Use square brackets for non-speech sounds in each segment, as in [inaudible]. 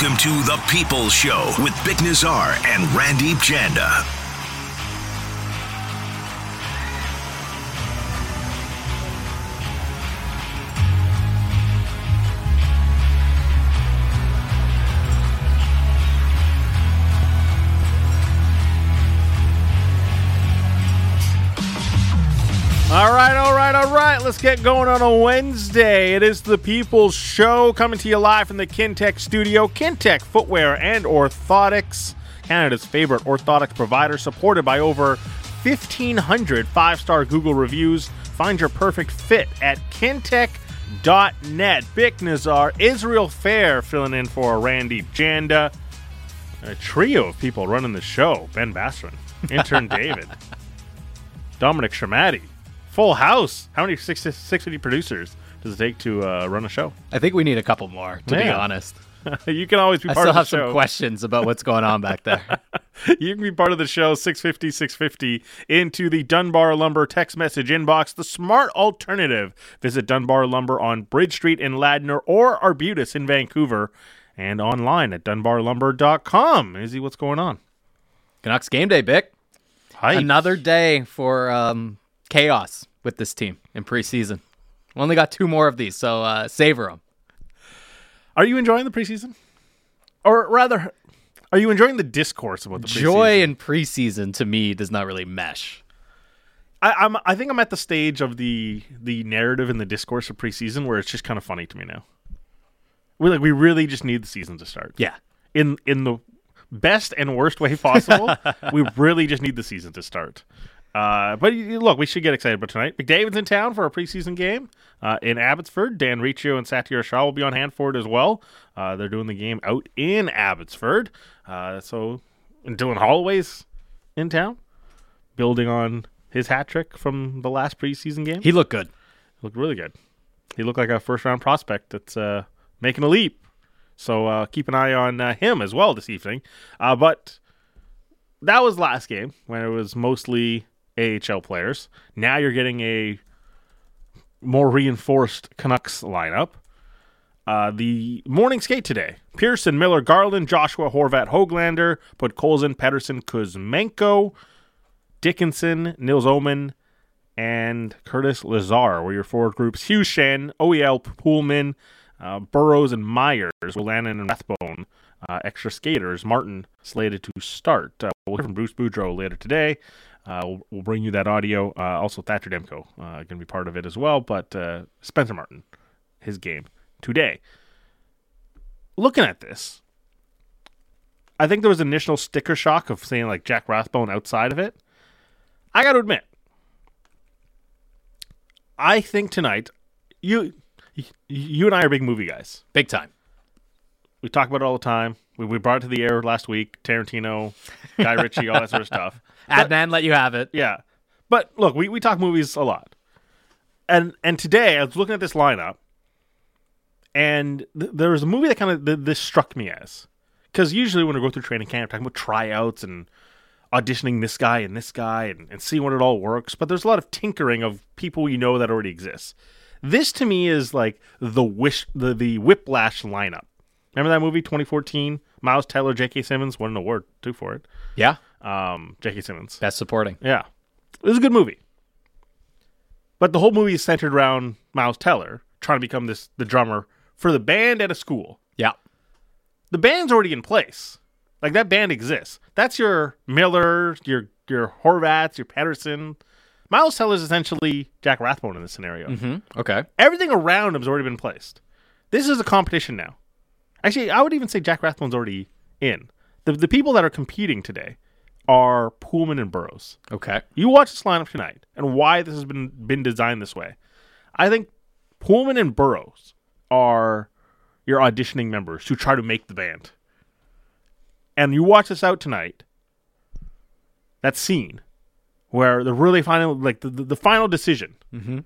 Welcome to The People's Show with Bik Nizzar and Randeep Janda. Let's get going on a Wednesday. It is the People's Show coming to you live from the Kintec studio. Kintec Footwear and Orthotics, Canada's favorite orthotics provider, supported by over 1,500 five star Google reviews. Find your perfect fit at kintec.net. Bik Nizzar, Israel Fehr filling in for Randy Janda. A trio of people running the show Ben Bassman, intern [laughs] David, Dominic Sramaty. Full house. How many 60, 650 producers does it take to uh, run a show? I think we need a couple more, to be honest. [laughs] you can always be I part still of the have some questions about what's going on back there. [laughs] you can be part of the show 650 650 into the Dunbar Lumber text message inbox, the smart alternative. Visit Dunbar Lumber on Bridge Street in Ladner or Arbutus in Vancouver and online at dunbarlumber.com. Izzy, what's going on? Canucks game day, Bik. Hi. Another day for um, chaos with this team in preseason. We only got two more of these, so uh, savor them. Are you enjoying the preseason? Or rather, are you enjoying the discourse about the preseason? Joy in preseason to me does not really mesh. I, I'm I think I'm at the stage of the the narrative and the discourse of preseason where it's just kind of funny to me now. We like we really just need the season to start. Yeah. In in the best and worst way possible, we [laughs] really just need the season to start. Uh, but look, we should get excited about tonight. McDavid's in town for a preseason game uh, in Abbotsford. Dan Riccio and Satiar Shah will be on hand for it as well. Uh, they're doing the game out in Abbotsford. Uh, so, and Dylan Holloway's in town, building on his hat trick from the last preseason game. He looked good. He looked really good. He looked like a first round prospect that's uh, making a leap. So uh, keep an eye on uh, him as well this evening. Uh, but that was last game when it was mostly AHL players. Now you're getting a more reinforced Canucks lineup. Uh, the morning skate today: Pearson, Miller, Garland, Joshua, Horvat, Hoglander, put Colson, Pettersson, Kuzmenko, Dickinson, Nils Oman, and Curtis Lazar were your forward groups. Hughes Schenn, OEL, Poolman, uh, Burroughs, and Myers, Wolanin and Rathbone. Uh, extra skaters, Martin slated to start. We'll hear from Bruce Boudreau later today. Uh, we'll, we'll bring you that audio. Uh, also, Thatcher Demko uh, going to be part of it as well. But uh, Spencer Martin, his game today. Looking at this, I think there was initial sticker shock of seeing like Jack Rathbone outside of it. I got to admit, I think tonight, you you and I are big movie guys. Big time. We talk about it all the time. We, we brought it to the air last week. Tarantino, Guy [laughs] Ritchie, all that sort of stuff. Adnan let you have it. Yeah, but look, we, we talk movies a lot, and and today I was looking at this lineup, and th- there was a movie that kind of th- this struck me as because usually when we go through training camp, talking about tryouts and auditioning this guy and this guy and, and seeing what it all works, but there's a lot of tinkering of people you know that already exists. This to me is like the wish the the whiplash lineup. Remember that movie 2014? Miles Teller, J.K. Simmons won an award too for it. Yeah. Um, J.K. Simmons. Best supporting. Yeah. It was a good movie. But the whole movie is centered around Miles Teller trying to become this the drummer for the band at a school. Yeah. The band's already in place. Like that band exists. That's your Miller, your your Horvats, your Pettersson. Miles Teller is essentially Jack Rathbone in this scenario. Hmm. Okay. Everything around him has already been placed. This is a competition now. Actually, I would even say Jack Rathbone's already in. The the people that are competing today are Poolman and Burroughs. Okay. You watch this lineup tonight and why this has been been designed this way. I think Poolman and Burroughs are your auditioning members who try to make the band. And you watch this out tonight. That scene where the really final, like the, the, the final decision, mm-hmm.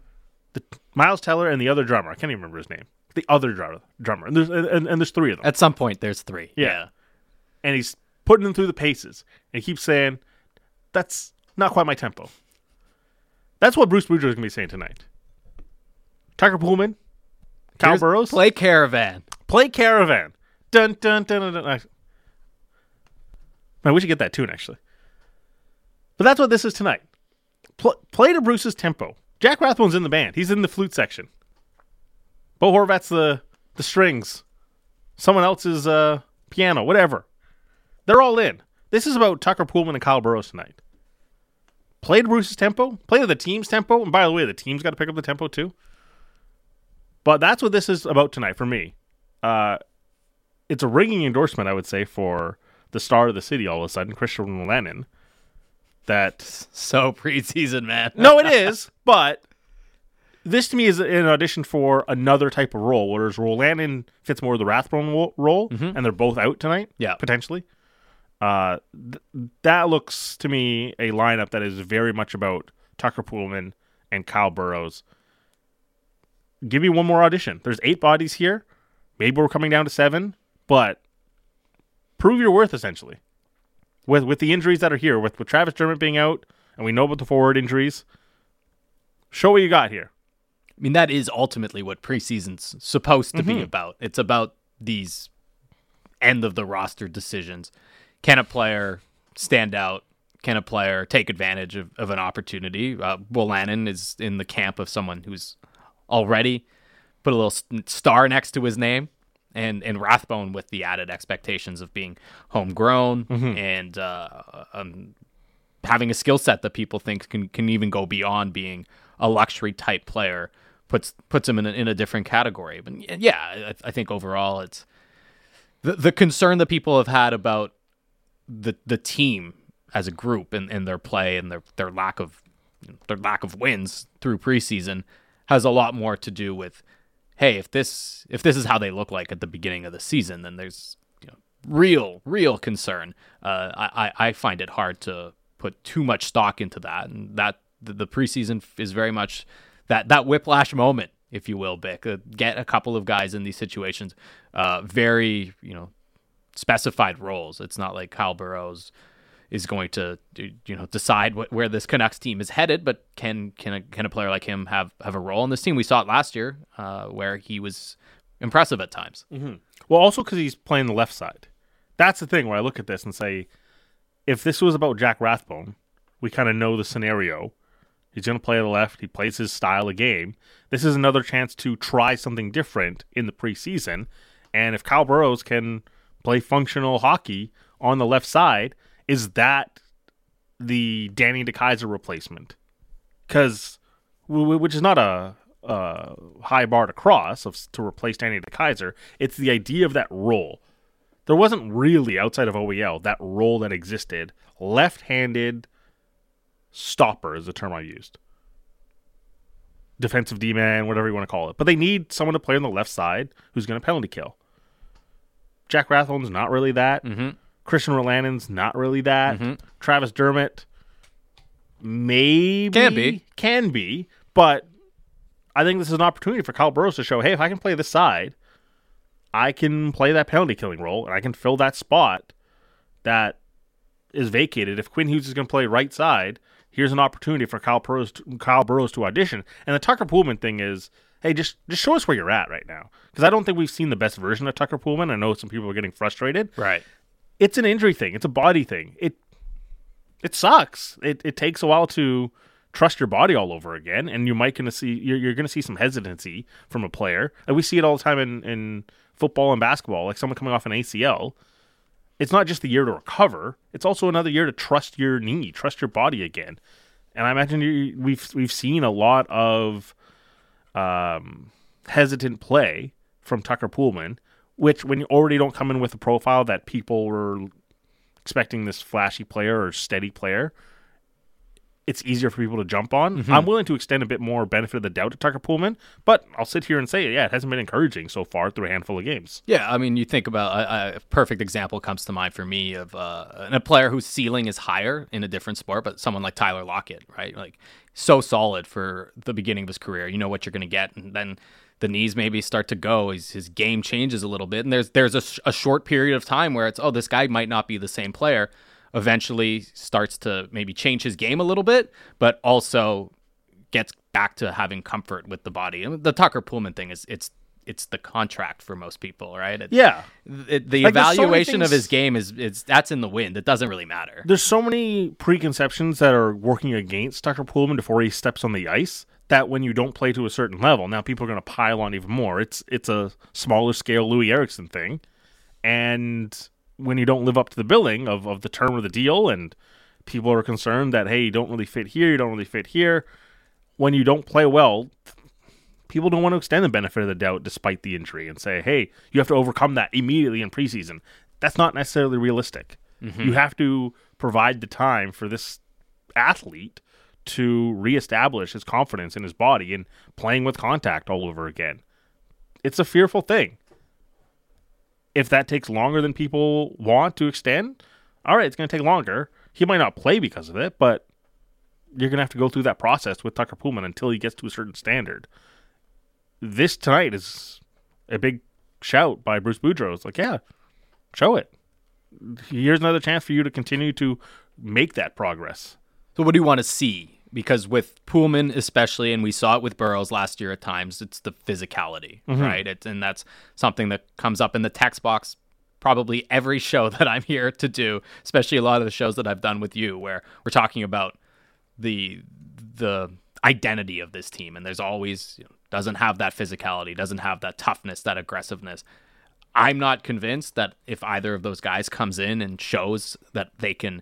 the Miles Teller and the other drummer. I can't even remember his name. The other drummer, drummer, and there's and, and there's three of them. At some point, there's three. Yeah. And he's putting them through the paces. And he keeps saying, that's not quite my tempo. That's what Bruce Boudreau is going to be saying tonight. Tucker Poolman, Kyle Here's- Burroughs, Play Caravan. play Caravan. dun dun dun dun. dun. Man, we should get that tune actually. But that's what this is tonight. Pl- play to Bruce's tempo. Jack Rathbone's in the band. He's in the flute section. Bo Horvat's the the strings. Someone else's uh, piano, whatever. They're all in. This is about Tucker Poolman and Kyle Burroughs tonight. Play to Bruce's tempo. Play to the team's tempo. And by the way, the team's got to pick up the tempo too. But that's what this is about tonight for me. Uh, it's a ringing endorsement, I would say, for the star of the city all of a sudden, Christian Wolanin. That [laughs] So preseason, man. no, it is, but this to me is an audition for another type of role, whereas Wolanin fits more of the Rathbone role, and they're both out tonight, Yeah. potentially. Uh, th- that looks to me a lineup that is very much about Tucker Poolman and Kyle Burroughs. Give me one more audition. There's eight bodies here. Maybe we're coming down to seven, but prove your worth essentially. With with the injuries that are here, with with Travis Dermott being out, and we know about the forward injuries. Show what you got here. I mean, that is ultimately what preseason's supposed to Mm-hmm. be about. It's about these end of the roster decisions. Can a player stand out? Can a player take advantage of, of an opportunity? Uh, Wolanin is in the camp of someone who's already put a little star next to his name, and and Rathbone with the added expectations of being homegrown and uh, um, having a skill set that people think can can even go beyond being a luxury type player puts puts him in a, in a different category. But yeah, I, I think overall it's the the concern that people have had about the the team as a group and, and their play and their their lack of their lack of wins through preseason has a lot more to do with hey if this if this is how they look like at the beginning of the season then there's you know, real real concern uh, I, I find it hard to put too much stock into that and that the preseason is very much that that whiplash moment if you will Bik uh, get a couple of guys in these situations uh, very you know specified roles. It's not like Kyle Burroughs is going to you know decide what, where this Canucks team is headed, but can can a, can a player like him have have a role in this team? We saw it last year uh, where he was impressive at times. Well, also because he's playing the left side. That's the thing where I look at this and say, if this was about Jack Rathbone, we kind of know the scenario. He's going to play the left. He plays his style of game. This is another chance to try something different in the preseason. And if Kyle Burroughs can play functional hockey on the left side, is that the Danny DeKeyser replacement? Because, which is not a, a high bar to cross of, to replace Danny DeKeyser. It's the idea of that role. There wasn't really outside of OEL that role that existed. Left-handed stopper is the term I used. Defensive D man, whatever you want to call it. But they need someone to play on the left side who's going to penalty kill. Jack Rathbone's not really that. Mm-hmm. Christian Wolanin's not really that. Travis Dermott maybe Can be. can be, but I think this is an opportunity for Kyle Burroughs to show, hey, if I can play this side, I can play that penalty killing role and I can fill that spot that is vacated. If Quinn Hughes is going to play right side, here's an opportunity for Kyle Burroughs to, Kyle Burroughs to audition. And the Tucker Poolman thing is, hey, just just show us where you're at right now, because I don't think we've seen the best version of Tucker Poolman. I know some people are getting frustrated. Right. It's an injury thing. It's a body thing. It it sucks. It it takes a while to trust your body all over again, and you might gonna see you're, you're gonna see some hesitancy from a player. And we see it all the time in in football and basketball. Like someone coming off an ACL, it's not just the year to recover; it's also another year to trust your knee, trust your body again. And I imagine you, we've we've seen a lot of um, hesitant play from Tucker Poolman, which when you already don't come in with a profile that people were expecting this flashy player or steady player, it's easier for people to jump on. I'm willing to extend a bit more benefit of the doubt to Tucker Poolman, but I'll sit here and say, yeah, it hasn't been encouraging so far through a handful of games. Yeah, I mean, you think about a, a perfect example comes to mind for me of uh, a player whose ceiling is higher in a different sport, but someone like Tyler Lockett, right? Like so solid for the beginning of his career. You know what you're going to get, and then the knees maybe start to go. His, his game changes a little bit, and there's there's a, sh- a short period of time where it's oh this guy might not be the same player. Eventually starts to maybe change his game a little bit, but also gets back to having comfort with the body. And the Tucker Poolman thing is it's it's the contract for most people, right? It- Yeah. it- the Like, there's so evaluation of his game is it's that's in the wind. It doesn't really matter. There's so many preconceptions that are working against Tucker Poolman before he steps on the ice that when you don't play to a certain level, now people are going to pile on even more. It's it's a smaller scale Loui Eriksson thing, and when you don't live up to the billing of, of the term of the deal, and people are concerned that hey, you don't really fit here, you don't really fit here. When you don't play well, people don't want to extend the benefit of the doubt despite the injury and say, hey, you have to overcome that immediately in preseason. That's not necessarily realistic. Mm-hmm. You have to provide the time for this athlete to reestablish his confidence in his body and playing with contact all over again. It's a fearful thing. If that takes longer than people want to extend, all right, it's going to take longer. He might not play because of it, but you're going to have to go through that process with Tucker Poolman until he gets to a certain standard. This tonight is a big shout by Bruce Boudreau. It's like, yeah, show it. Here's another chance for you to continue to make that progress. So what do you want to see? Because with Poolman especially, and we saw it with Burroughs last year at times, it's the physicality, mm-hmm. right? It's, and that's something that comes up in the text box probably every show [laughs] that I'm here to do, especially a lot of the shows that I've done with you, where we're talking about the the identity of this team, and there's always you know, doesn't have that physicality, doesn't have that toughness, that aggressiveness. I'm not convinced that if either of those guys comes in and shows that they can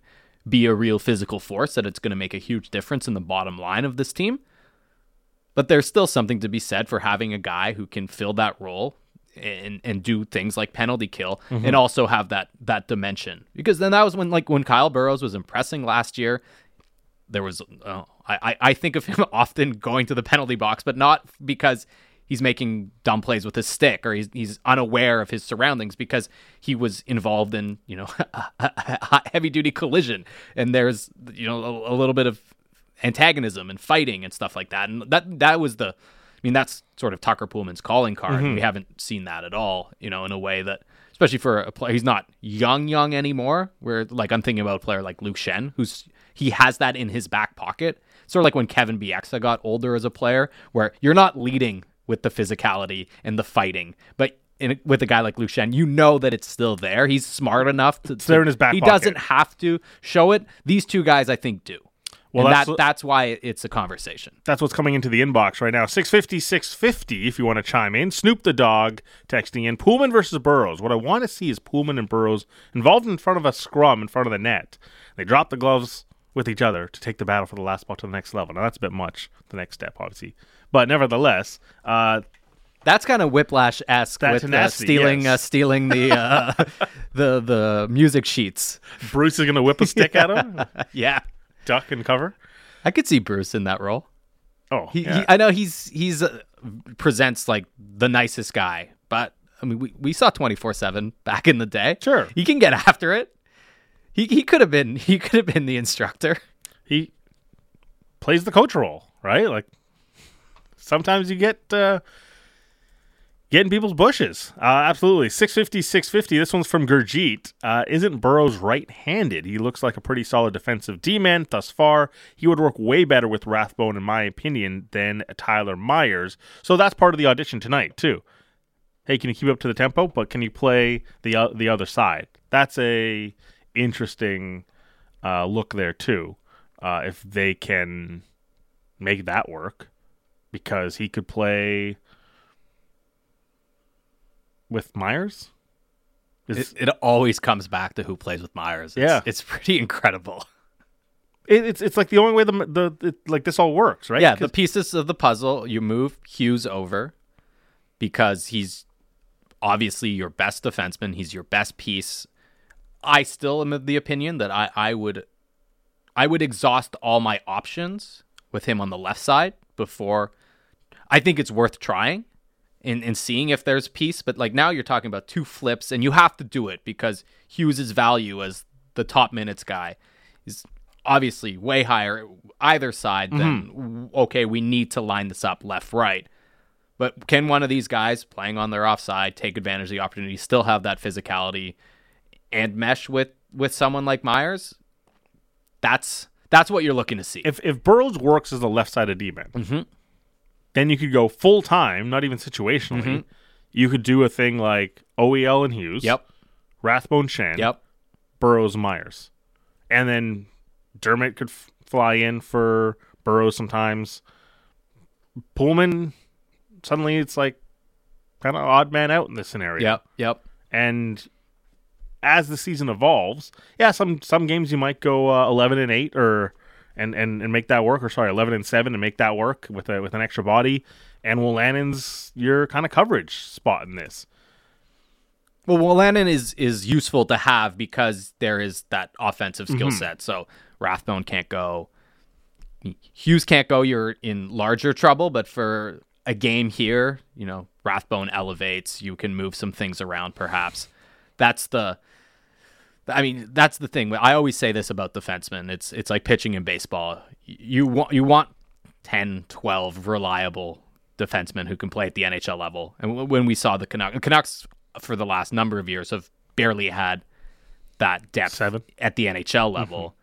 be a real physical force, that it's going to make a huge difference in the bottom line of this team. But there's still something to be said for having a guy who can fill that role and and do things like penalty kill and also have that that dimension. Because then that was when like when Kyle Burroughs was impressing last year, there was uh, I- I think of him [laughs] often going to the penalty box, but not because he's making dumb plays with his stick or he's he's unaware of his surroundings because he was involved in you know [laughs] a heavy duty collision. And there's you know a, a little bit of antagonism and fighting and stuff like that. And that that was the I mean that's sort of Tucker Poolman's calling card. And we haven't seen that at all you know in a way that especially for a player he's not young young anymore. Where like I'm thinking about a player like Luke Schenn who's he has that in his back pocket. Sort of like when Kevin Bieksa got older as a player where you're not leading with the physicality and the fighting but in, with a guy like Luke Schenn, you know that it's still there. He's smart enough to. there in his back He pocket. doesn't have to show it. These two guys, I think, do. Well, and that's that, that's why it's a conversation. That's what's coming into the inbox right now. 650, 650 if you want to chime in. Snoop the dog texting in. Poolman versus Burroughs. What I want to see is Poolman and Burroughs involved in front of a scrum in front of the net. They drop the gloves with each other to take the battle for the last ball to the next level. Now, that's a bit much, the next step, obviously. But nevertheless, uh, That's kind of whiplash esque with uh, stealing yes. uh, stealing the uh, [laughs] the the music sheets. Bruce is going to whip a stick at him, [laughs] Yeah, duck and cover. I could see Bruce in that role. Oh, He, yeah. he I know he's he's uh, presents like the nicest guy, but I mean we, we saw twenty four seven back in the day. Sure. he can get [laughs] after it. He he could have been he could have been the instructor. he plays the coach role, right? Like sometimes you get uh, get in people's bushes. Uh, absolutely. 650, 650. This one's from Gurjeet. Uh, isn't Burroughs right handed? He looks like a pretty solid defensive D man thus far. He would work way better with Rathbone, in my opinion, than Tyler Myers. So that's part of the audition tonight, too. Hey, can you keep up to the tempo? But can you play the uh, the other side? That's a interesting uh, look there too. Uh, if they can make that work, because he could play with Myers. It, it always comes back to who plays with Myers. It's, Yeah. it's pretty [laughs] incredible. it, it's it's like the only way the the it, like this all works, right? Yeah, the pieces of the puzzle, you move Hughes over because he's obviously your best defenseman. He's your best piece. I still am of the opinion that I, I would I would exhaust all my options with him on the left side before I think it's worth trying and, and seeing if there's peace. But like now you're talking about two flips and you have to do it because Hughes' value as the top minutes guy is obviously way higher either side than okay, we need to line this up left right. But can one of these guys playing on their offside take advantage of the opportunity, still have that physicality and mesh with with someone like Myers? That's that's what you're looking to see. if if Burroughs works as a left sided D man, Mm-hmm. Then you could go full time, not even situationally, you could do a thing like OEL and Hughes. Yep. Rathbone Schenn. Yep. Burroughs Myers. And then Dermott could f- fly in for Burroughs sometimes. Poolman, suddenly it's like kind of odd man out in this scenario. Yep. Yep. And as the season evolves, yeah, some some games you might go uh, eleven and eight or and, and and make that work, or sorry, eleven and seven and make that work with a with an extra body. And Wolanin's your kind of coverage spot in this. Well, Wolanin is is useful to have because there is that offensive skill Mm-hmm. set. So Rathbone can't go, Hughes can't go. You're in larger trouble. But for a game here, you know, Rathbone elevates. You can move some things around. Perhaps that's the. I mean, that's the thing. I always say this about defensemen. It's it's like pitching in baseball. You want you want 10, 12 reliable defensemen who can play at the NHL level. And when we saw the Canucks, Canucks for the last number of years have barely had that depth Seven. at the NHL mm-hmm. level.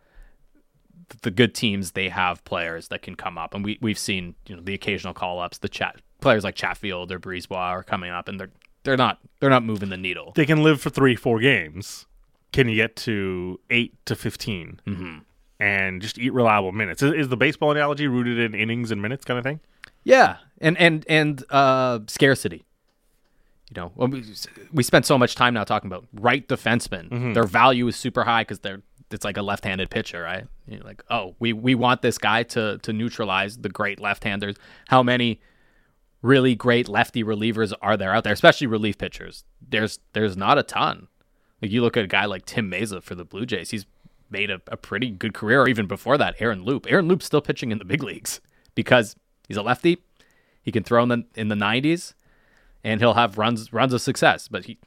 The good teams they have players that can come up, and we we've seen you know the occasional call ups. The chat players like Chatfield or Brisebois are coming up, and they're they're not they're not moving the needle. They can live for three, four games. Can you get to eight to 15 Mm-hmm. and just eat reliable minutes? Is, is the baseball analogy rooted in innings and minutes kind of thing? Yeah, and and and uh, scarcity. You know, we we spent so much time now talking about right defensemen. Their value is super high because they're it's like a left-handed pitcher, right? You're like, oh, we we want this guy to to neutralize the great left-handers. How many really great lefty relievers are there out there, especially relief pitchers? There's there's not a ton. Like you look at a guy like Tim Mayza for the Blue Jays, he's made a, a pretty good career. Or even before that, Aaron Loup. Aaron Loup's still pitching in the big leagues because he's a lefty. He can throw in the in the 90s, and he'll have runs runs of success. But he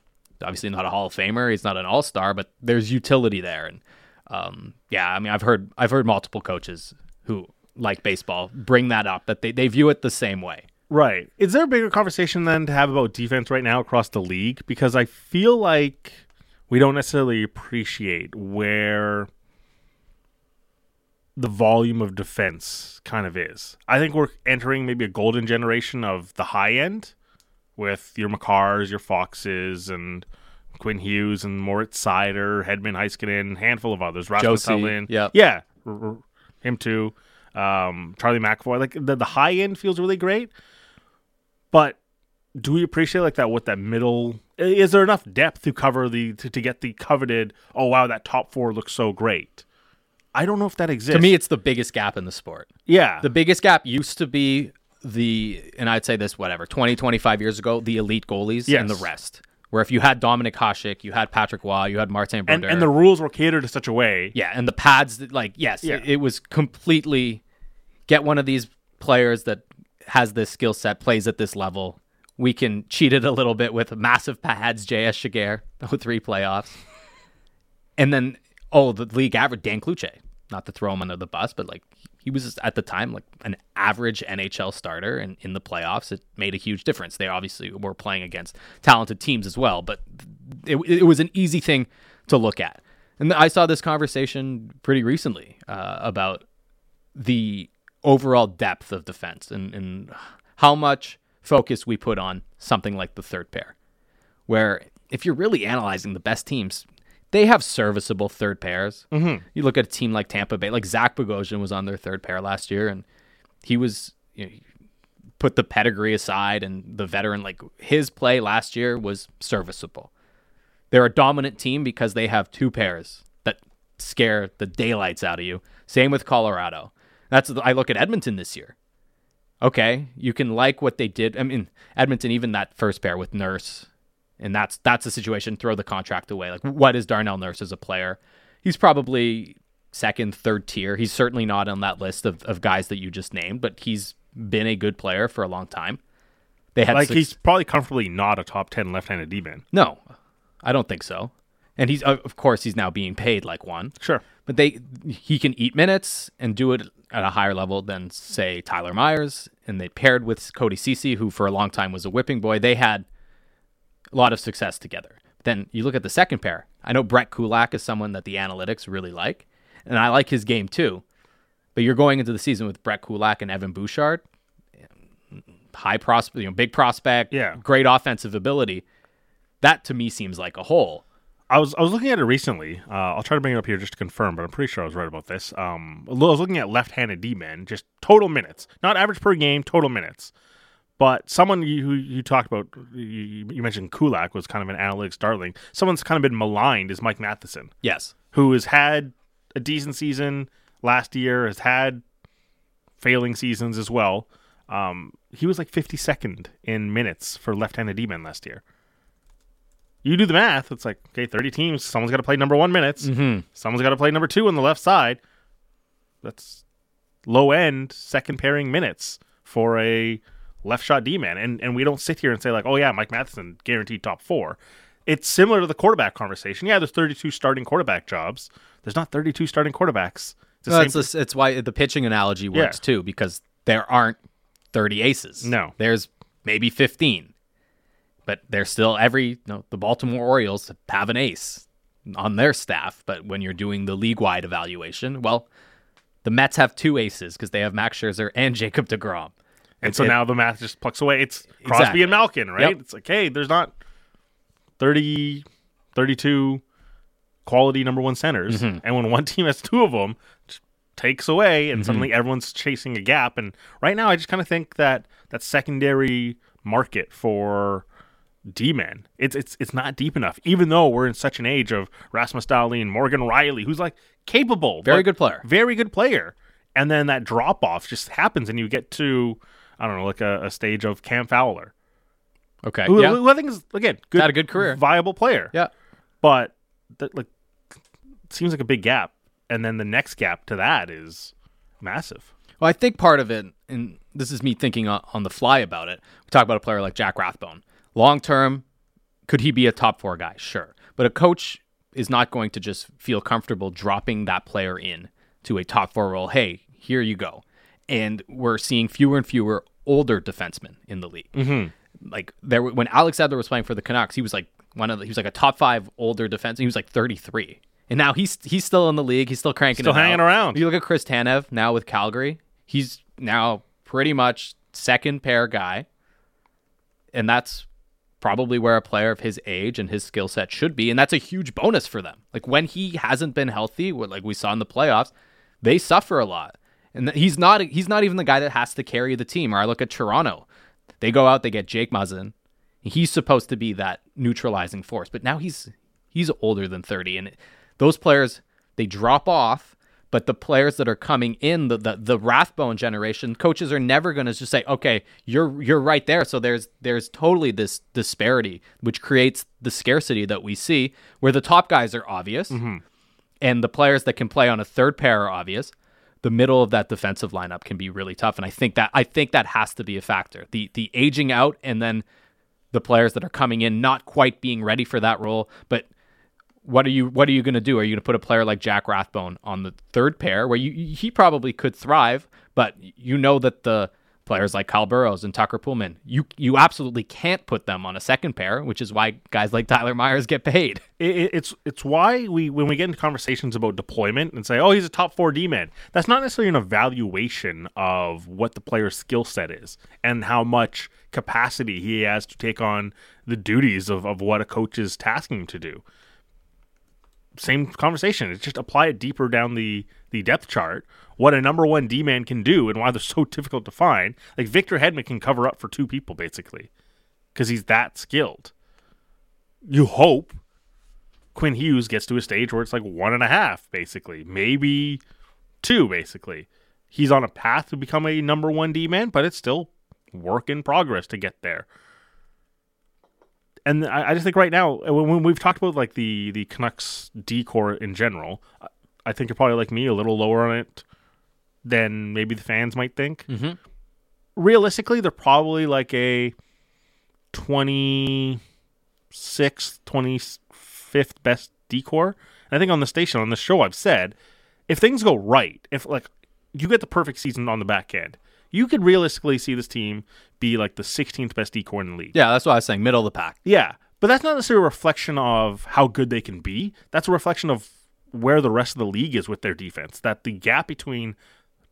obviously not a Hall of Famer. He's not an All Star, but there's utility there. And um, yeah, I mean, I've heard I've heard multiple coaches who like baseball bring that up that they, they view it the same way. Right. Is there a bigger conversation then to have about defense right now across the league? Because I feel like we don't necessarily appreciate where the volume of defense kind of is. I think we're entering maybe a golden generation of the high end with your Makars, your Foxes, and Quinn Hughes and Moritz Seider, Hedman Heiskanen, handful of others. Rasmus Josie, yep. Yeah. r- Him too. Um, Charlie McAvoy. Like the, the high end feels really great. But do we appreciate like that what that middle is there enough depth to cover the to, to get the coveted oh wow that top four looks so great i don't know if that exists To me, it's the biggest gap in the sport. yeah The biggest gap used to be the, and I'd say this, whatever, 20, 25 years ago, the elite goalies and the rest. Where if you had Dominik Hasek, you had Patrick Roy, you had Martin and Brodeur. and the rules were catered to such a way Yeah, and the pads, that, like, yes, Yeah. it, it was completely get one of these players that has this skill set, plays at this level. We can cheat it a little bit with massive pads, JS Giguere, [laughs] 03 playoffs. And then, oh, the league average, Dan Cloutier. Not to throw him under the bus, but like he was at the time like an average NHL starter, and in the playoffs, it made a huge difference. They obviously were playing against talented teams as well, but it, it was an easy thing to look at. And I saw this conversation pretty recently uh, about the overall depth of defense and, and how much focus we put on something like the third pair. Where if you're really analyzing the best teams, they have serviceable third pairs. Mm-hmm. You look at a team like Tampa Bay, like Zach Bogosian was on their third pair last year, and he was you know, put the pedigree aside and the veteran like his play last year was serviceable. They're a dominant team because they have two pairs that scare the daylights out of you. Same with Colorado. That's I look at Edmonton this year. Okay, you can like what they did. I mean, Edmonton, even that first pair with Nurse, and that's that's the situation. Throw the contract away. Like, what is Darnell Nurse as a player? He's probably second, third tier. He's certainly not on that list of, of guys that you just named, but he's been a good player for a long time. They had like suc- he's probably comfortably not a top 10 left-handed d-man no, I don't think so. And he's of of course he's now being paid like one. sure But they he can eat minutes and do it at a higher level than say Tyler Myers. And they paired with Cody Ceci, who for a long time was a whipping boy. They had a lot of success together. Then you look at the second pair. I know Brett Kulak is someone that the analytics really like, and I like his game too. But you're going into the season with Brett Kulak and Evan Bouchard. high prospect, you know, big prospect, Yeah. great offensive ability. That to me seems like a hole. I was I was looking at it recently. Uh, I'll try to bring it up here just to confirm, but I'm pretty sure I was right about this. Um, I was looking at left-handed D-men, just total minutes, not average per game, total minutes. But someone you who you talked about, you, you mentioned Kulak was kind of an analytics darling. Someone's kind of been maligned is Mike Matheson, Yes. who has had a decent season last year, has had failing seasons as well. Um, he was like 52nd in minutes for left-handed D-men last year. You do the math; it's like okay, 30 teams. Someone's got to play number one minutes. Mm-hmm. Someone's got to play number two on the left side. That's low end second pairing minutes for a left shot D man. And and we don't sit here and say like, oh yeah, Mike Matheson guaranteed top four. It's similar to the quarterback conversation. Yeah, there's 32 starting quarterback jobs. There's not 32 starting quarterbacks. It's the Well, it's, this- it's why the pitching analogy works Yeah. too, because there aren't 30 aces. No. There's maybe 15. But they're still every, you know, the Baltimore Orioles have an ace on their staff. But when you're doing the league wide evaluation, well, the Mets have two aces because they have Max Scherzer and Jacob DeGrom. and so it- now the math just plucks away. It's Crosby Exactly. and Malkin, right? Yep. It's like, hey, there's not 30, 32 quality number one centers. Mm-hmm. And when one team has two of them, takes away, Mm-hmm. and suddenly everyone's chasing a gap. And right now, I just kind of think that that secondary market for D-men, it's it's it's not deep enough. Even though we're in such an age of Rasmus Dahlin, Morgan Rielly, who's like capable, Very good player. very good player. And then that drop off just happens, and you get to I don't know, like a, a stage of Cam Fowler, Okay. who, yeah. who I think is again good, Had a good career. viable player. yeah. but that like seems like a big gap, and then the next gap to that is massive. Well, I think part of it, and this is me thinking on, on the fly about it. We talk about a player like Jack Rathbone. Long term, could he be a top four guy? Sure. But a coach is not going to just feel comfortable dropping that player in to a top four role. Hey, here you go. And we're seeing fewer and fewer older defensemen in the league. Mm-hmm. Like there, when Alex Edler was playing for the Canucks, he was like one of the, he was like a top five older defense. He was like 33. And now he's he's still in the league. He's still cranking. Still hanging out. around. You look at Chris Tanev now with Calgary. He's now pretty much second pair guy, and that's probably where a player of his age and his skill set should be, and that's a huge bonus for them. Like when he hasn't been healthy, like we saw in the playoffs, they suffer a lot, and he's not he's not even the guy that has to carry the team. Or I look at Toronto, they go out, they get Jake Muzzin. He's supposed to be that neutralizing force, but now he's he's older than 30 and those players they drop off but the players that are coming in the the, the Rathbone generation coaches are never going to just say okay you're you're right there. So there's there's totally this disparity which creates the scarcity that we see where the top guys are obvious mm-hmm. and the players that can play on a third pair are obvious. The middle of that defensive lineup can be really tough and I think that I think that has to be a factor. The the aging out and then the players that are coming in not quite being ready for that role but what are you what are you going to do are you going to put a player like Jack Rathbone on the third pair where you he probably could thrive but you know that the players like Kyle Burroughs and Tucker Poolman you you absolutely can't put them on a second pair which is why guys like Tyler Myers get paid It, it- it's it's why we when we get into conversations about deployment and say, oh, he's a top four D man. That's not necessarily an evaluation of what the player's skill set is and how much capacity he has to take on the duties of, of what a coach is tasking him to do. Same conversation. It's just apply it deeper down the the depth chart. What a number one D man can do and why they're so difficult to find. Like Victor Hedman can cover up for two people basically because he's that skilled. You hope Quinn Hughes gets to a stage where it's like one and a half, basically, maybe two, basically. He's on a path to become a number one D man, but it's still work in progress to get there. And I, I just think right now, when, when we've talked about like the the Canucks D corps in general, I- think you're probably like me, a little lower on it than maybe the fans might think. Mhm. Realistically, they're probably like a 26th, 25th best D corps. And I think on the station, on the show, I've said if things go right, if like you get the perfect season on the back end, you could realistically see this team be like the 16th best D corps in the league. yeah that's what I was saying middle of the pack Yeah, but that's not necessarily a reflection of how good they can be. That's a reflection of where the rest of the league is with their defense. That the gap between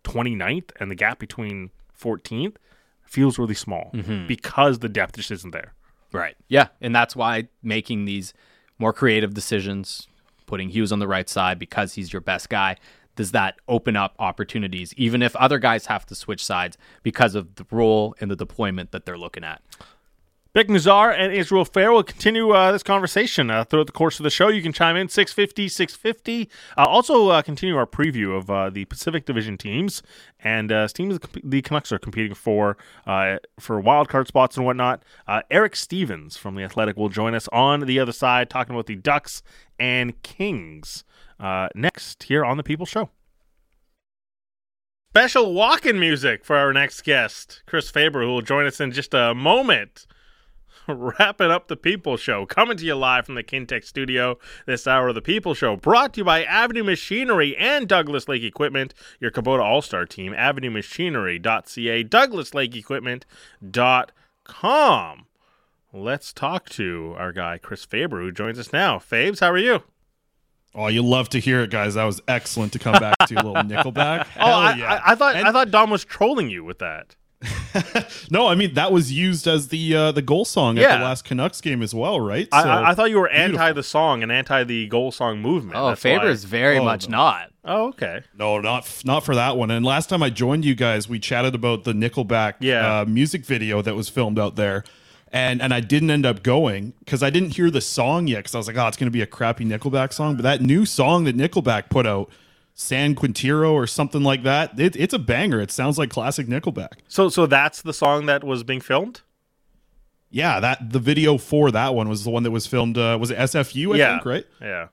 29th and the gap between 14th feels really small mm-hmm. because the depth just isn't there. Right. Yeah, and that's why making these more creative decisions, putting Hughes on the right side because he's your best guy, does that open up opportunities even if other guys have to switch sides because of the role and the deployment that they're looking at. Bik Nizzar and Israel Fehr will continue uh, this conversation uh, throughout the course of the show. You can chime in 650, 650. Uh, also, uh, continue our preview of uh, the Pacific Division teams and uh, teams the Canucks are competing for for wildcard spots and whatnot. Eric Stephens from The Athletic will join us on the other side talking about the Ducks and Kings next here on The People Show. Special walk-in music for our next guest, Chris Faber, who will join us in just a moment. [laughs] Wrapping up the People Show, coming to you live from the Kintec studio. This hour of the People Show, brought to you by Avenue Machinery and Douglas Lake Equipment, your Kubota All Star team. AvenueMachinery.ca, DouglasLakeEquipment.com. Let's talk to our guy Chris Faber, who joins us now. Fabes, how are you? Oh, you love to hear it, guys. That was excellent to come back to a little [laughs] Nickelback. Oh, I, yeah! I, I thought And- I thought Dom was trolling you with that. [laughs] no, I mean that was used as the uh, the goal song at the last Canucks game as well, right? I, So- I, I thought you were anti the song and anti the goal song movement. Oh, That's why- Faber's very Oh, much no. not. Oh, okay. No, not not for that one. And last time I joined you guys, we chatted about the Nickelback Yeah. uh, music video that was filmed out there. And and I didn't end up going because I didn't hear the song yet because I was like, oh, it's going to be a crappy Nickelback song. But that new song that Nickelback put out, San Quentin or something like that, it, it's a banger. It sounds like classic Nickelback. So so that's the song that was being filmed. Yeah, that the video for that one was the one that was filmed. Uh, was it SFU? I yeah, think right. Yeah,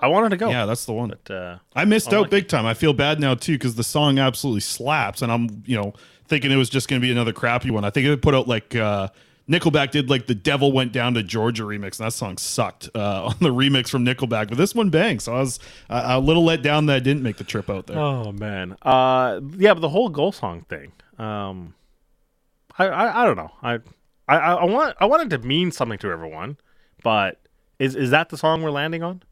I wanted to go. Yeah, that's the one. but uh, I missed out big time. I feel bad now too because the song absolutely slaps, and I'm you know thinking it was just going to be another crappy one. I think it put out like uh, Nickelback did like the Devil Went Down to Georgia remix, and that song sucked uh, [laughs] on the remix from Nickelback. But this one bangs, so I was uh, a little let down that I didn't make the trip out there. oh man, uh, yeah, but the whole goal song thing. Um, I I, I don't know. I, I I want I wanted to mean something to everyone, but is is that the song we're landing on?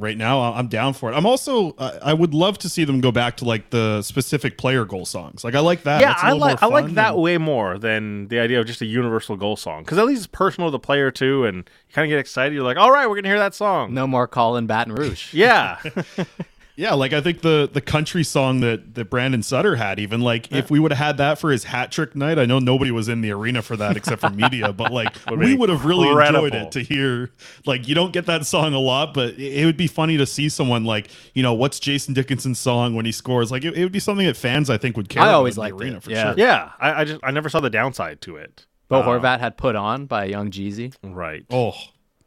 Right now, I- I'm down for it. I'm also uh, I would love to see them go back to like the specific player goal songs. Like I like that. yeah, That's a I little like I like that and- way more than the idea of just a universal goal song because at least it's personal to the player too, and you kind of get excited. You're like, all right, we're gonna hear that song. No more Callin' Baton Rouge. Yeah, [laughs] [laughs] Yeah, like I think the the country song that that Brandon Sutter had, even like if we would have had that for his hat trick night, I know nobody was in the arena for that except for media, but [laughs] like Would've we would have really enjoyed it to hear. Like you don't get that song a lot, but it, it would be funny to see someone like you know what's Jason Dickinson's song when he scores. Like it, it would be something that fans I think would care. I always like the arena it, for yeah. sure. yeah. I, I just I never saw the downside to it. Bo Uh, Horvat had put on by Young Jeezy. Right. Oh,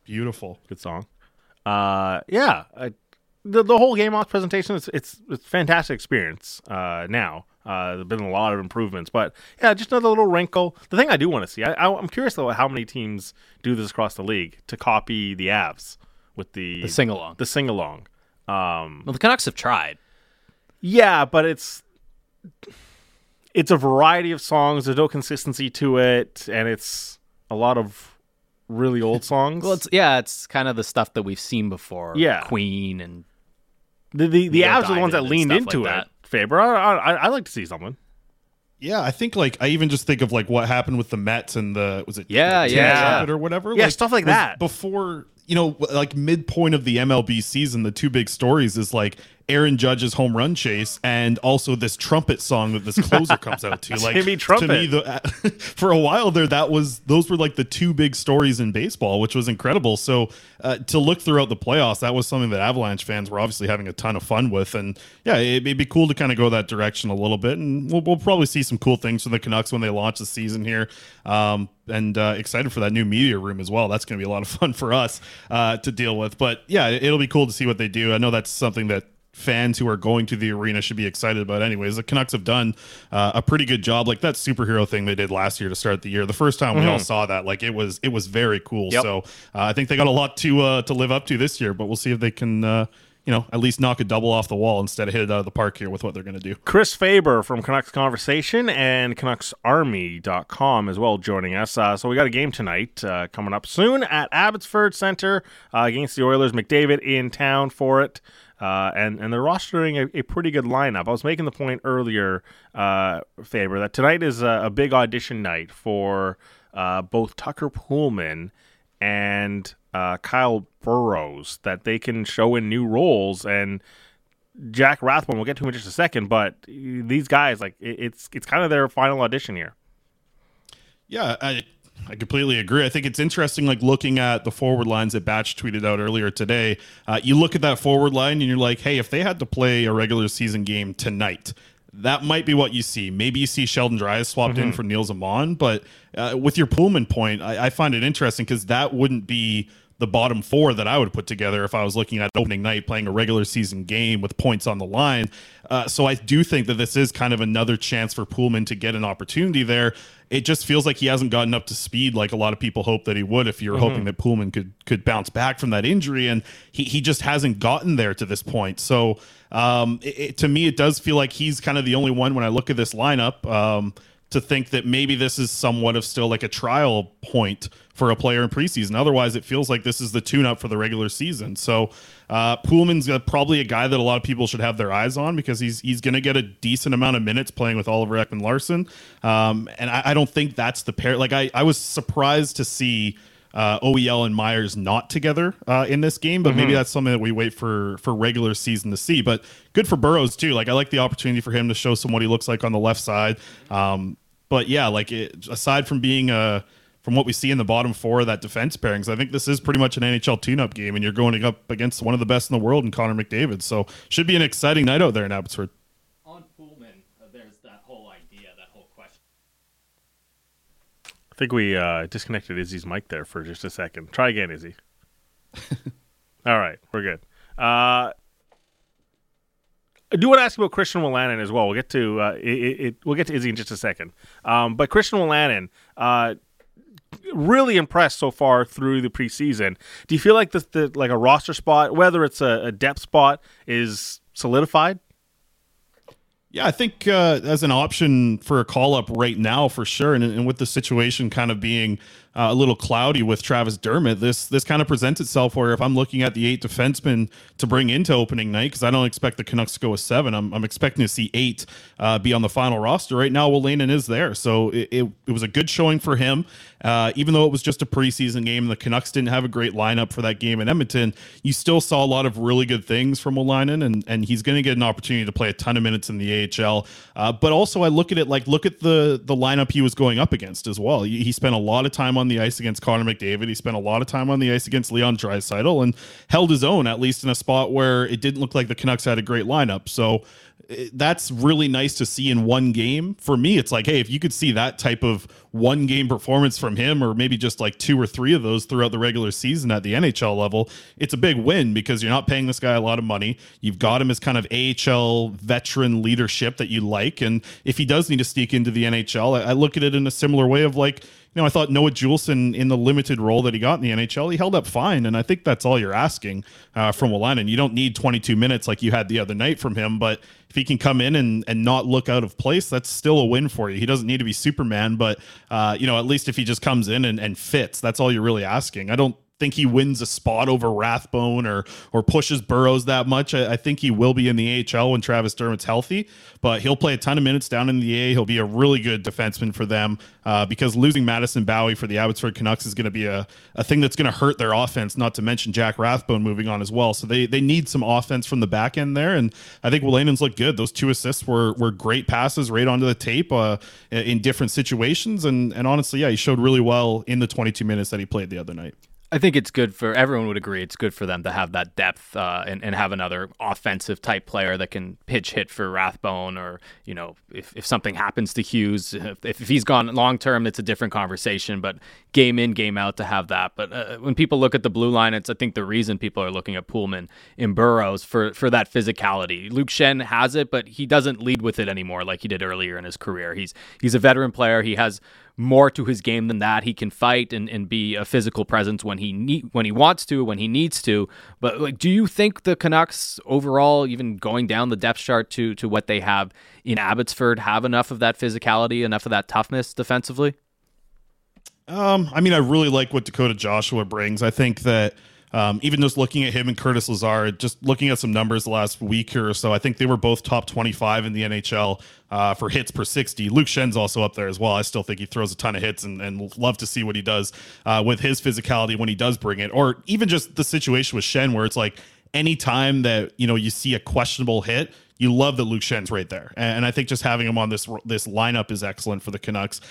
beautiful. good song. Uh, yeah, I, the the whole game off presentation it's it's it's fantastic experience. Uh, now uh, there've been a lot of improvements, but yeah, just another little wrinkle. The thing I do want to see, I, I, I'm curious though how many teams do this across the league to copy the Avs with the The sing along. the sing along. Um, Well, the Canucks have tried. yeah, but it's it's a variety of songs. There's no consistency to it, and it's a lot of really old [laughs] songs. Well, it's yeah, it's kind of the stuff that we've seen before. Yeah. Queen and The the, the Neil Avs are the ones that leaned into like it. that. Faber, I, I, I like to see someone. Yeah, I think like I even just think of like what happened with the Mets and the was it Yeah, the yeah. Trumpet or whatever Yeah, stuff like that. before you know like midpoint of the MLB season the two big stories is like Aaron Judge's home run chase and also this trumpet song that this closer [laughs] comes out to. Like Timmy to me the [laughs] for a while there that was those were like the two big stories in baseball which was incredible. So uh, to look throughout the playoffs that was something that Avalanche fans were obviously having a ton of fun with. And yeah it, it'd be cool to kind of go that direction a little bit. And we'll, we'll probably see some cool things from the Canucks when they launch the season here. Um, and uh, excited for that new media room as well. That's going to be a lot of [laughs] fun for us uh, to deal with. But yeah it'll be cool to see what they do. I know that's something that fans who are going to the arena should be excited about anyways the canucks have done uh, a pretty good job like that superhero thing they did last year to start the year the first time we all saw that like it was it was very cool Yep. so uh, i think they got a lot to uh, to live up to this year but we'll see if they can uh, you know, at least knock a double off the wall instead of hit it out of the park here with what they're going to do. Chris Faber from Canucks Conversation and CanucksArmy.com as well joining us. Uh, so we got a game tonight uh, coming up soon at Abbotsford Center uh, against the Oilers. McDavid in town for it. Uh, and and they're rostering a, a, pretty good lineup. I was making the point earlier, uh, Faber, that tonight is a, a big audition night for uh, both Tucker Poolman and uh, Kyle Burroughs that they can show in new roles. And Jack Rathbone, we'll get to him in just a second, but these guys, like it's it's kind of their final audition here. Yeah, I I completely agree. I think it's interesting, like looking at the forward lines that Batch tweeted out earlier today. Uh, you look at that forward line and you're like, hey, if they had to play a regular season game tonight, that might be what you see. Maybe you see Sheldon Dries swapped mm-hmm. in for Nils Aman, but uh, with your Poolman point, I, I find it interesting because that wouldn't be the bottom four that I would put together if I was looking at opening night playing a regular season game with points on the line. Uh, so I do think that this is kind of another chance for Poolman to get an opportunity there. It just feels like he hasn't gotten up to speed like a lot of people hope that he would if you're mm-hmm. hoping that Poolman could could bounce back from that injury and he, he just hasn't gotten there to this point. So um, it, it, to me, it does feel like he's kind of the only one when I look at this lineup. Um, to think that maybe this is somewhat of still like a trial point for a player in preseason. Otherwise, it feels like this is the tune up for the regular season. So, uh, Poolman's probably a guy that a lot of people should have their eyes on because he's he's going to get a decent amount of minutes playing with Oliver Ekman Larsson. Um, and I, I, don't think that's the pair. Like, I, I was surprised to see. Uh, OEL and Myers not together uh, in this game, but mm-hmm. maybe that's something that we wait for for regular season to see. But good for Burroughs too. Like I like the opportunity for him to show some what he looks like on the left side. Um, but yeah, like it, aside from being a from what we see in the bottom four of that defense pairings, I think this is pretty much an NHL tune-up game, and you're going up against one of the best in the world in Connor McDavid. So should be an exciting night out there in Abbotsford. On Poolman, uh, there's that whole idea, that whole question. I think we uh, disconnected Izzy's mic there for just a second. Try again, Izzy. [laughs] All right, we're good. Uh, I do want to ask about Christian Wolanin as well. We'll get to uh, it, it, We'll get to Izzy in just a second. Um, but Christian Wolanin, uh, really impressed so far through the preseason. Do you feel like the, the like a roster spot, whether it's a, a depth spot, is solidified? Yeah, I think uh, as an option for a call up right now, for sure, and, and with the situation kind of being uh, a little cloudy with Travis Dermott. This this kind of presents itself where if I'm looking at the eight defensemen to bring into opening night, because I don't expect the Canucks to go with seven, I'm, I'm expecting to see eight uh, be on the final roster. Right now, Wolanin is there, so it, it, it, was a good showing for him. Uh, even though it was just a preseason game, the Canucks didn't have a great lineup for that game in Edmonton. You still saw a lot of really good things from Wolanin, and and he's going to get an opportunity to play a ton of minutes in the AHL. Uh, but also, I look at it like look at the the lineup he was going up against as well. He, he spent a lot of time on the ice against Connor McDavid. He spent a lot of time on the ice against Leon Draisaitl and held his own, at least in a spot where it didn't look like the Canucks had a great lineup. So eh, that's really nice to see in one game. For me, it's like, hey, if you could see that type of one game performance from him, or maybe just like two or three of those throughout the regular season at the NHL level, it's a big win because you're not paying this guy a lot of money. You've got him as kind of AHL veteran leadership that you like. And if he does need to sneak into the NHL, I, look at it in a similar way of like, you know, I thought Noah Juulsen in the limited role that he got in the NHL, he held up fine, and I think that's all you're asking uh, from Wolanin. You don't need 22 minutes like you had the other night from him, but if he can come in and, and not look out of place, that's still a win for you. He doesn't need to be Superman, but uh, you know, at least if he just comes in and, and fits, that's all you're really asking. I don't think he wins a spot over Rathbone or or pushes Burroughs that much. I, I, think he will be in the AHL when Travis Dermott's healthy, but he'll play a ton of minutes down in the A. He'll be a really good defenseman for them uh, because losing Madison Bowey for the Abbotsford Canucks is going to be a, a thing that's going to hurt their offense. Not to mention Jack Rathbone moving on as well. So they they need some offense from the back end there, and I think Wolanin's looked good. Those two assists were were great passes right onto the tape uh, in different situations, and and honestly, yeah, he showed really well in the 22 minutes that he played the other night. I think it's good for everyone would agree it's good for them to have that depth uh, and, and have another offensive type player that can pitch hit for Rathbone or you know if, if something happens to Hughes if, if he's gone long term it's a different conversation but game in game out to have that. But uh, when people look at the blue line it's I think the reason people are looking at Poolman in Burroughs for for that physicality. Luke Schenn has it but he doesn't lead with it anymore like he did earlier in his career. He's he's a veteran player. He has more to his game than that. He can fight and, and be a physical presence when he need, when he wants to, when he needs to. But like, do you think the Canucks overall, even going down the depth chart to to what they have in Abbotsford, have enough of that physicality, enough of that toughness defensively? Um, I mean, I really like what Dakota Joshua brings. I think that um, even just looking at him and Curtis Lazar, just looking at some numbers the last week or so, I think they were both top 25 in the NHL uh, for hits per 60. Luke Schenn's also up there as well. I still think he throws a ton of hits and, and love to see what he does uh, with his physicality when he does bring it, or even just the situation with Schenn where it's like anytime that you know you see a questionable hit, you love that Luke Schenn's right there, and I think just having him on this this lineup is excellent for the Canucks.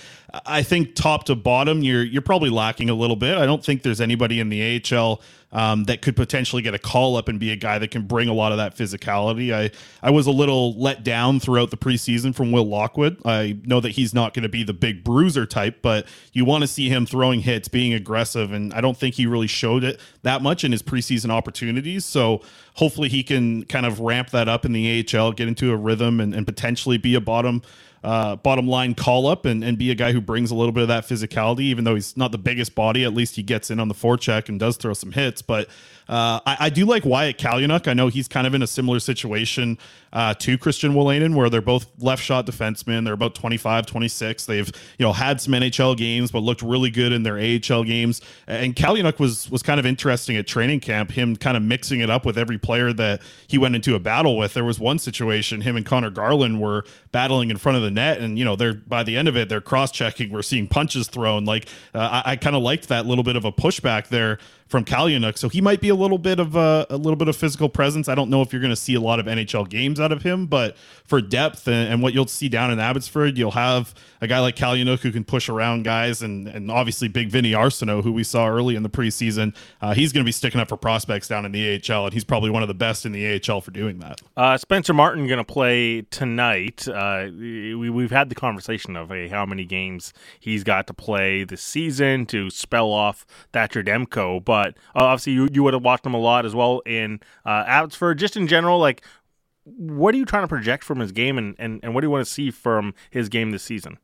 I think top to bottom, you're you're probably lacking a little bit. I don't think there's anybody in the AHL um, that could potentially get a call up and be a guy that can bring a lot of that physicality. I I was a little let down throughout the preseason from Will Lockwood. I know that he's not going to be the big bruiser type, but you want to see him throwing hits, being aggressive, and I don't think he really showed it that much in his preseason opportunities. So hopefully he can kind of ramp that up in the AHL, get into a rhythm, and, and potentially be a bottom uh, bottom line call up and, and be a guy who brings a little bit of that physicality. Even though he's not the biggest body, at least he gets in on the forecheck and does throw some hits. But uh, I, I, do like Wyatt Kalynuk. I know he's kind of in a similar situation uh, to Christian Wolanin, where they're both left shot defensemen. They're about 25, 26. They've you know had some NHL games, but looked really good in their AHL games. And Kalynuk was was kind of interesting at training camp. Him kind of mixing it up with every player that he went into a battle with. There was one situation him and Conor Garland were battling in front of the net, and you know they're by the end of it they're cross checking. We're seeing punches thrown. Like uh, I, I kind of liked that little bit of a pushback there from Kalynuk. So he might be a little bit of a, a little bit of physical presence. I don't know if you're going to see a lot of NHL games out of him, but for depth and, and, what you'll see down in Abbotsford, you'll have a guy like Kalynuk who can push around guys, and and obviously Big Vinny Arseneau, who we saw early in the preseason. Uh, he's going to be sticking up for prospects down in the AHL, and he's probably one of the best in the AHL for doing that. Uh, Spencer Martin going to play tonight. Uh, we, we've had the conversation of hey, how many games he's got to play this season to spell off Thatcher Demko, but but uh, obviously you, you would have watched him a lot as well in uh, Abbotsford. Just in general, like what are you trying to project from his game, and, and, and what do you want to see from his game this season?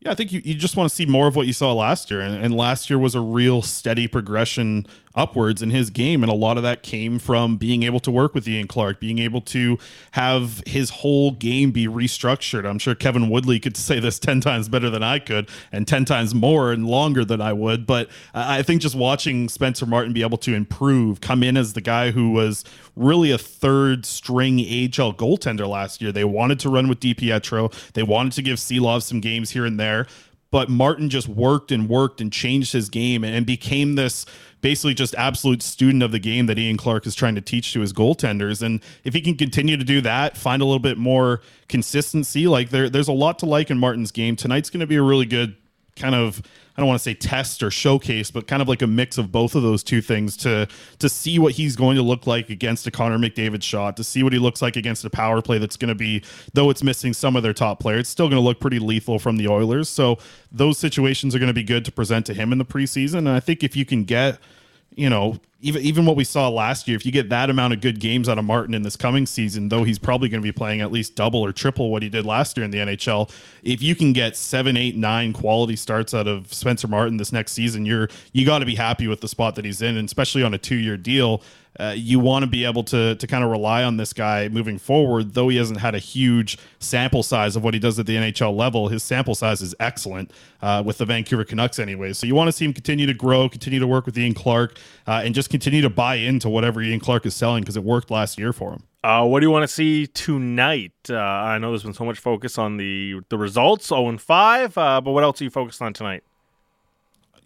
Yeah, I think you, you just want to see more of what you saw last year. And, and, last year was a real steady progression upwards in his game. And a lot of that came from being able to work with Ian Clark, being able to have his whole game be restructured. I'm sure Kevin Woodley could say this [laughs] 10 times better than I could and 10 times more and longer than I would. But I think just watching Spencer Martin be able to improve, come in as the guy who was really a third string AHL goaltender last year. They wanted to run with DiPietro, they wanted to give Silovs some games here and there but Martin just worked and worked and changed his game and became this basically just absolute student of the game that Ian Clark is trying to teach to his goaltenders. And if he can continue to do that, find a little bit more consistency, like there, there's a lot to like in Martin's game. Tonight's going to be a really good kind of I don't want to say test or showcase, but kind of like a mix of both of those two things to to see what he's going to look like against a Connor McDavid shot, to see what he looks like against a power play that's going to be, though it's missing some of their top players, it's still going to look pretty lethal from the Oilers. So those situations are going to be good to present to him in the preseason. And I think if you can get you know, even even what we saw last year, if you get that amount of good games out of Martin in this coming season, though he's probably going to be playing at least double or triple what he did last year in the NHL, if you can get seven, eight, nine quality starts out of Spencer Martin this next season, you're you got to be happy with the spot that he's in, and especially on a two year deal uh, you want to be able to to kind of rely on this guy moving forward. Though he hasn't had a huge sample size of what he does at the NHL level, his sample size is excellent uh, with the Vancouver Canucks, anyway. So you want to see him continue to grow, continue to work with Ian Clark, uh, and just continue to buy into whatever Ian Clark is selling because it worked last year for him. Uh, what do you want to see tonight? Uh, I know there's been so much focus on the the results, 0 and 5, uh, but what else are you focused on tonight?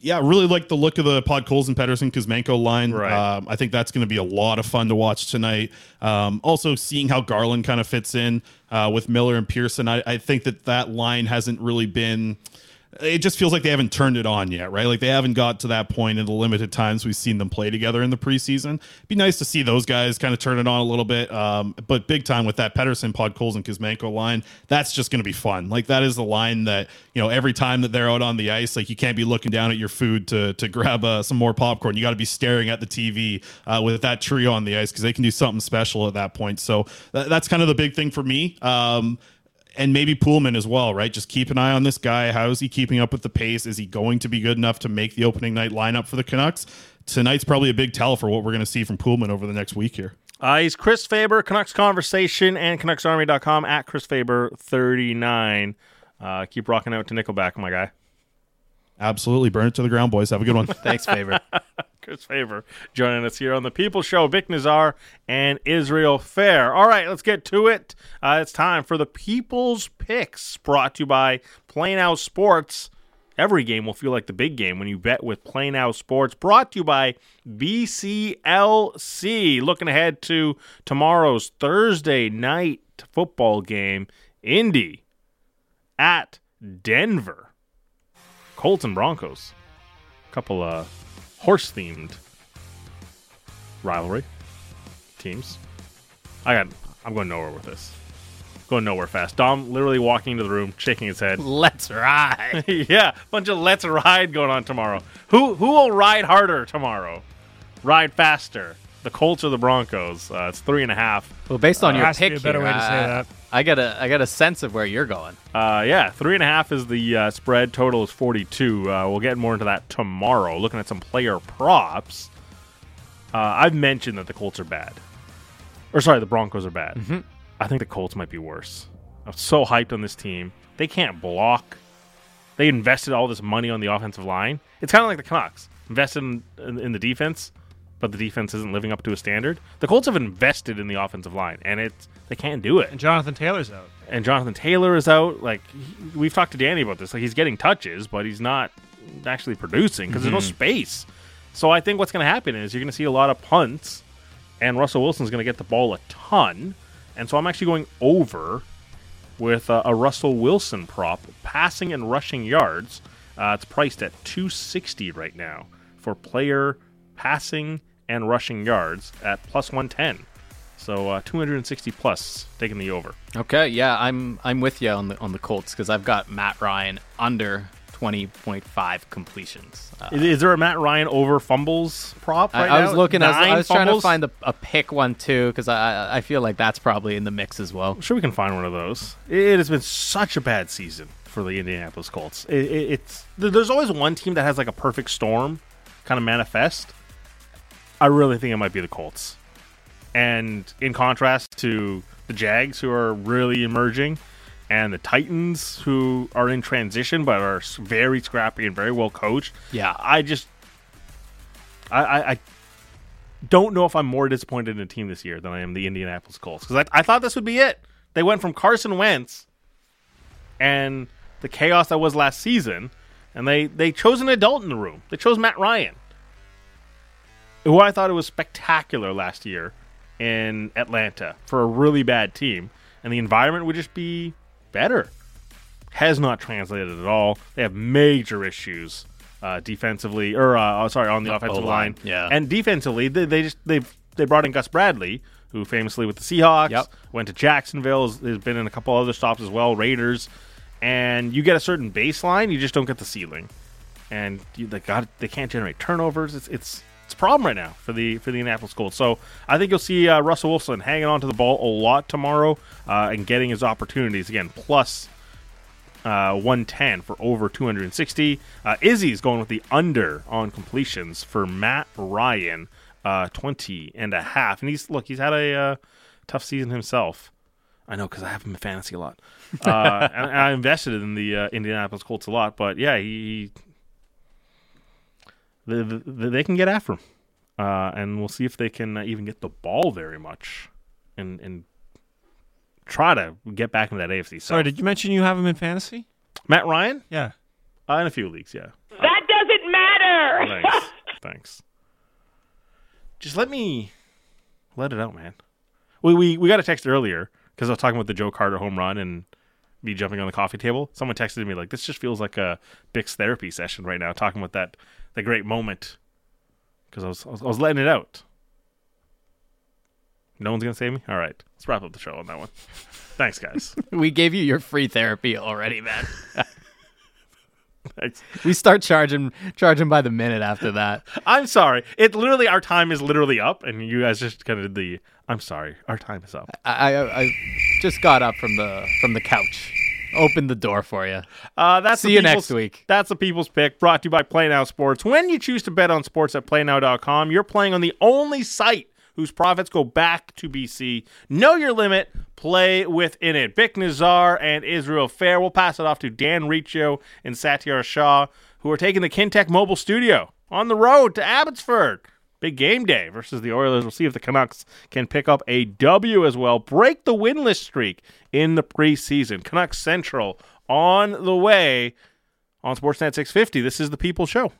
Yeah, really like the look of the Podkolzin Pettersson Kuzmenko line. Right. Um, I think that's going to be a lot of fun to watch tonight. Um, also, seeing how Garland kind of fits in uh, with Miller and Pearson. I, I, think that that line hasn't really been it just feels like they haven't turned it on yet, right? Like they haven't got to that point in the limited times we've seen them play together in the preseason. It'd be nice to see those guys kind of turn it on a little bit. Um, but big time with that Pettersson, and Kuzmenko line, that's just going to be fun. Like that is the line that, you know, every time that they're out on the ice, like you can't be looking down at your food to, to grab uh, some more popcorn. You got to be staring at the TV uh, with that trio on the ice because they can do something special at that point. So that's kind of the big thing for me. Um, and maybe Poolman as well, right? Just keep an eye on this guy. How is he keeping up with the pace? Is he going to be good enough to make the opening night lineup for the Canucks? Tonight's probably a big tell for what we're going to see from Poolman over the next week here. Uh, he's Chris Faber, Canucks Conversation, and CanucksArmy.com at Chris Faber39. Uh, keep rocking out to Nickelback, my guy. Absolutely. Burn it to the ground, boys. Have a good one. [laughs] Thanks, Faber. [laughs] Chris Faber joining us here on the People Show. Bik Nizzar and Israel Fehr. All right, let's get to it. Uh, it's time for the People's Picks, brought to you by PlayNow Sports. Every game will feel like the big game when you bet with PlayNow Sports. Brought to you by BCLC. Looking ahead to tomorrow's Thursday night football game, Indy at Denver. Colts and Broncos. A Couple uh horse themed rivalry teams. I got I'm going nowhere with this. Going nowhere fast. Dom literally walking into the room, shaking his head. [laughs] Let's ride. [laughs] yeah, bunch of let's ride going on tomorrow. Who who will ride harder tomorrow? Ride faster. The Colts or the Broncos? Uh, it's three and a half. Well, based on There your pick be a better here, way to say I- that. I got a I got a sense of where you're going. Uh, yeah, three and a half is the uh, spread. Total is 42. Uh, we'll get more into that tomorrow. Looking at some player props. Uh, I've mentioned that the Colts are bad. Or, sorry, the Broncos are bad. I think the Colts might be worse. I'm so hyped on this team. They can't block. They invested all this money on the offensive line. It's kind of like the Canucks invested in, in, in the defense, but the defense isn't living up to a standard. The Colts have invested in the offensive line, and it's they can't do it And Jonathan Taylor's out. and Jonathan Taylor is out. Like he- we've talked to Danny about this. Like he's getting touches, but he's not actually producing because there's no space. So I think what's going to happen is you're going to see a lot of punts, and Russell Wilson's going to get the ball a ton. And so I'm actually going over with a, a Russell Wilson prop, passing and rushing yards. Uh, it's priced at 260 right now for player passing and rushing yards at plus 110. So uh, 260 plus, taking the over. Okay, yeah, I'm I'm with you on the on the Colts because I've got Matt Ryan under 20.5 completions. Uh, Is, is there a Matt Ryan over fumbles prop I, right I was now? looking. I was, I was trying to find a, a pick one too because I I feel like that's probably in the mix as well. I'm sure we can find one of those. It has been such a bad season for the Indianapolis Colts. It, it, it's there's always one team that has like a perfect storm kind of manifest. I really think it might be the Colts. And in contrast to the Jags, who are really emerging, and the Titans, who are in transition but are very scrappy and very well coached. Yeah. I just, I, I, I don't know if I'm more disappointed in a team this year than I am the Indianapolis Colts because I, I thought this would be it. They went from Carson Wentz and the chaos that was last season, and they they chose an adult in the room. They chose Matt Ryan, who I thought it was spectacular last year in Atlanta for a really bad team, and the environment would just be better. Has not translated at all. They have major issues uh, defensively, or uh, oh, sorry, on the offensive O-line, line. yeah. and defensively, they, they just they they brought in Gus Bradley, who famously with the Seahawks Yep. went to Jacksonville. Has, has been in a couple other stops as well, Raiders. And you get a certain baseline, you just don't get the ceiling, and you, they got they can't generate turnovers. It's it's it's a problem right now for the for the Indianapolis Colts. So I think you'll see uh, Russell Wilson hanging on to the ball a lot tomorrow uh, and getting his opportunities again. Plus uh, 110 for over 260. Uh, Izzy's going with the under on completions for Matt Ryan, uh, 20 and a half. And he's look, he's had a uh, tough season himself. I know because I have him in fantasy a lot, [laughs] and, and I invested in the Indianapolis Colts a lot. But yeah, he, they, they, they can get after him, uh, and we'll see if they can uh, even get the ball very much, and and try to get back into that AFC. South. Sorry, did you mention you have him in fantasy? Matt Ryan? Yeah. Uh, in a few leagues, yeah. That doesn't matter. [laughs] Thanks. Thanks. Just let me let it out, man. We we, we got a text earlier because I was talking about the Joe Carter home run and me jumping on the coffee table. Someone texted me like, "This just feels like a Bik's therapy session right now." Talking about that that great moment because I was, I was I was letting it out. No one's gonna save me. All right, let's wrap up the show on that one. Thanks, guys. [laughs] We gave you your free therapy already, man. [laughs] [laughs] We start charging charging by the minute after that. [laughs] I'm sorry. It literally our time is literally up, and you guys just kind of the. I'm sorry, our time is up. I, I I just got up from the from the couch. Opened the door for you. Uh, that's See the you next week. That's the people's pick, brought to you by PlayNow Sports. When you choose to bet on sports at PlayNow.com, you're playing on the only site whose profits go back to BC. Know your limit. Play within it. Bik Nizzar and Israel Fehr. We'll pass it off to Dan Riccio and Satiar Shah, who are taking the Kintec Mobile Studio on the road to Abbotsford. Big game day versus the Oilers. We'll see if the Canucks can pick up a W as well. Break the winless streak in the preseason. Canucks Central on the way on Sportsnet 650. This is the People Show.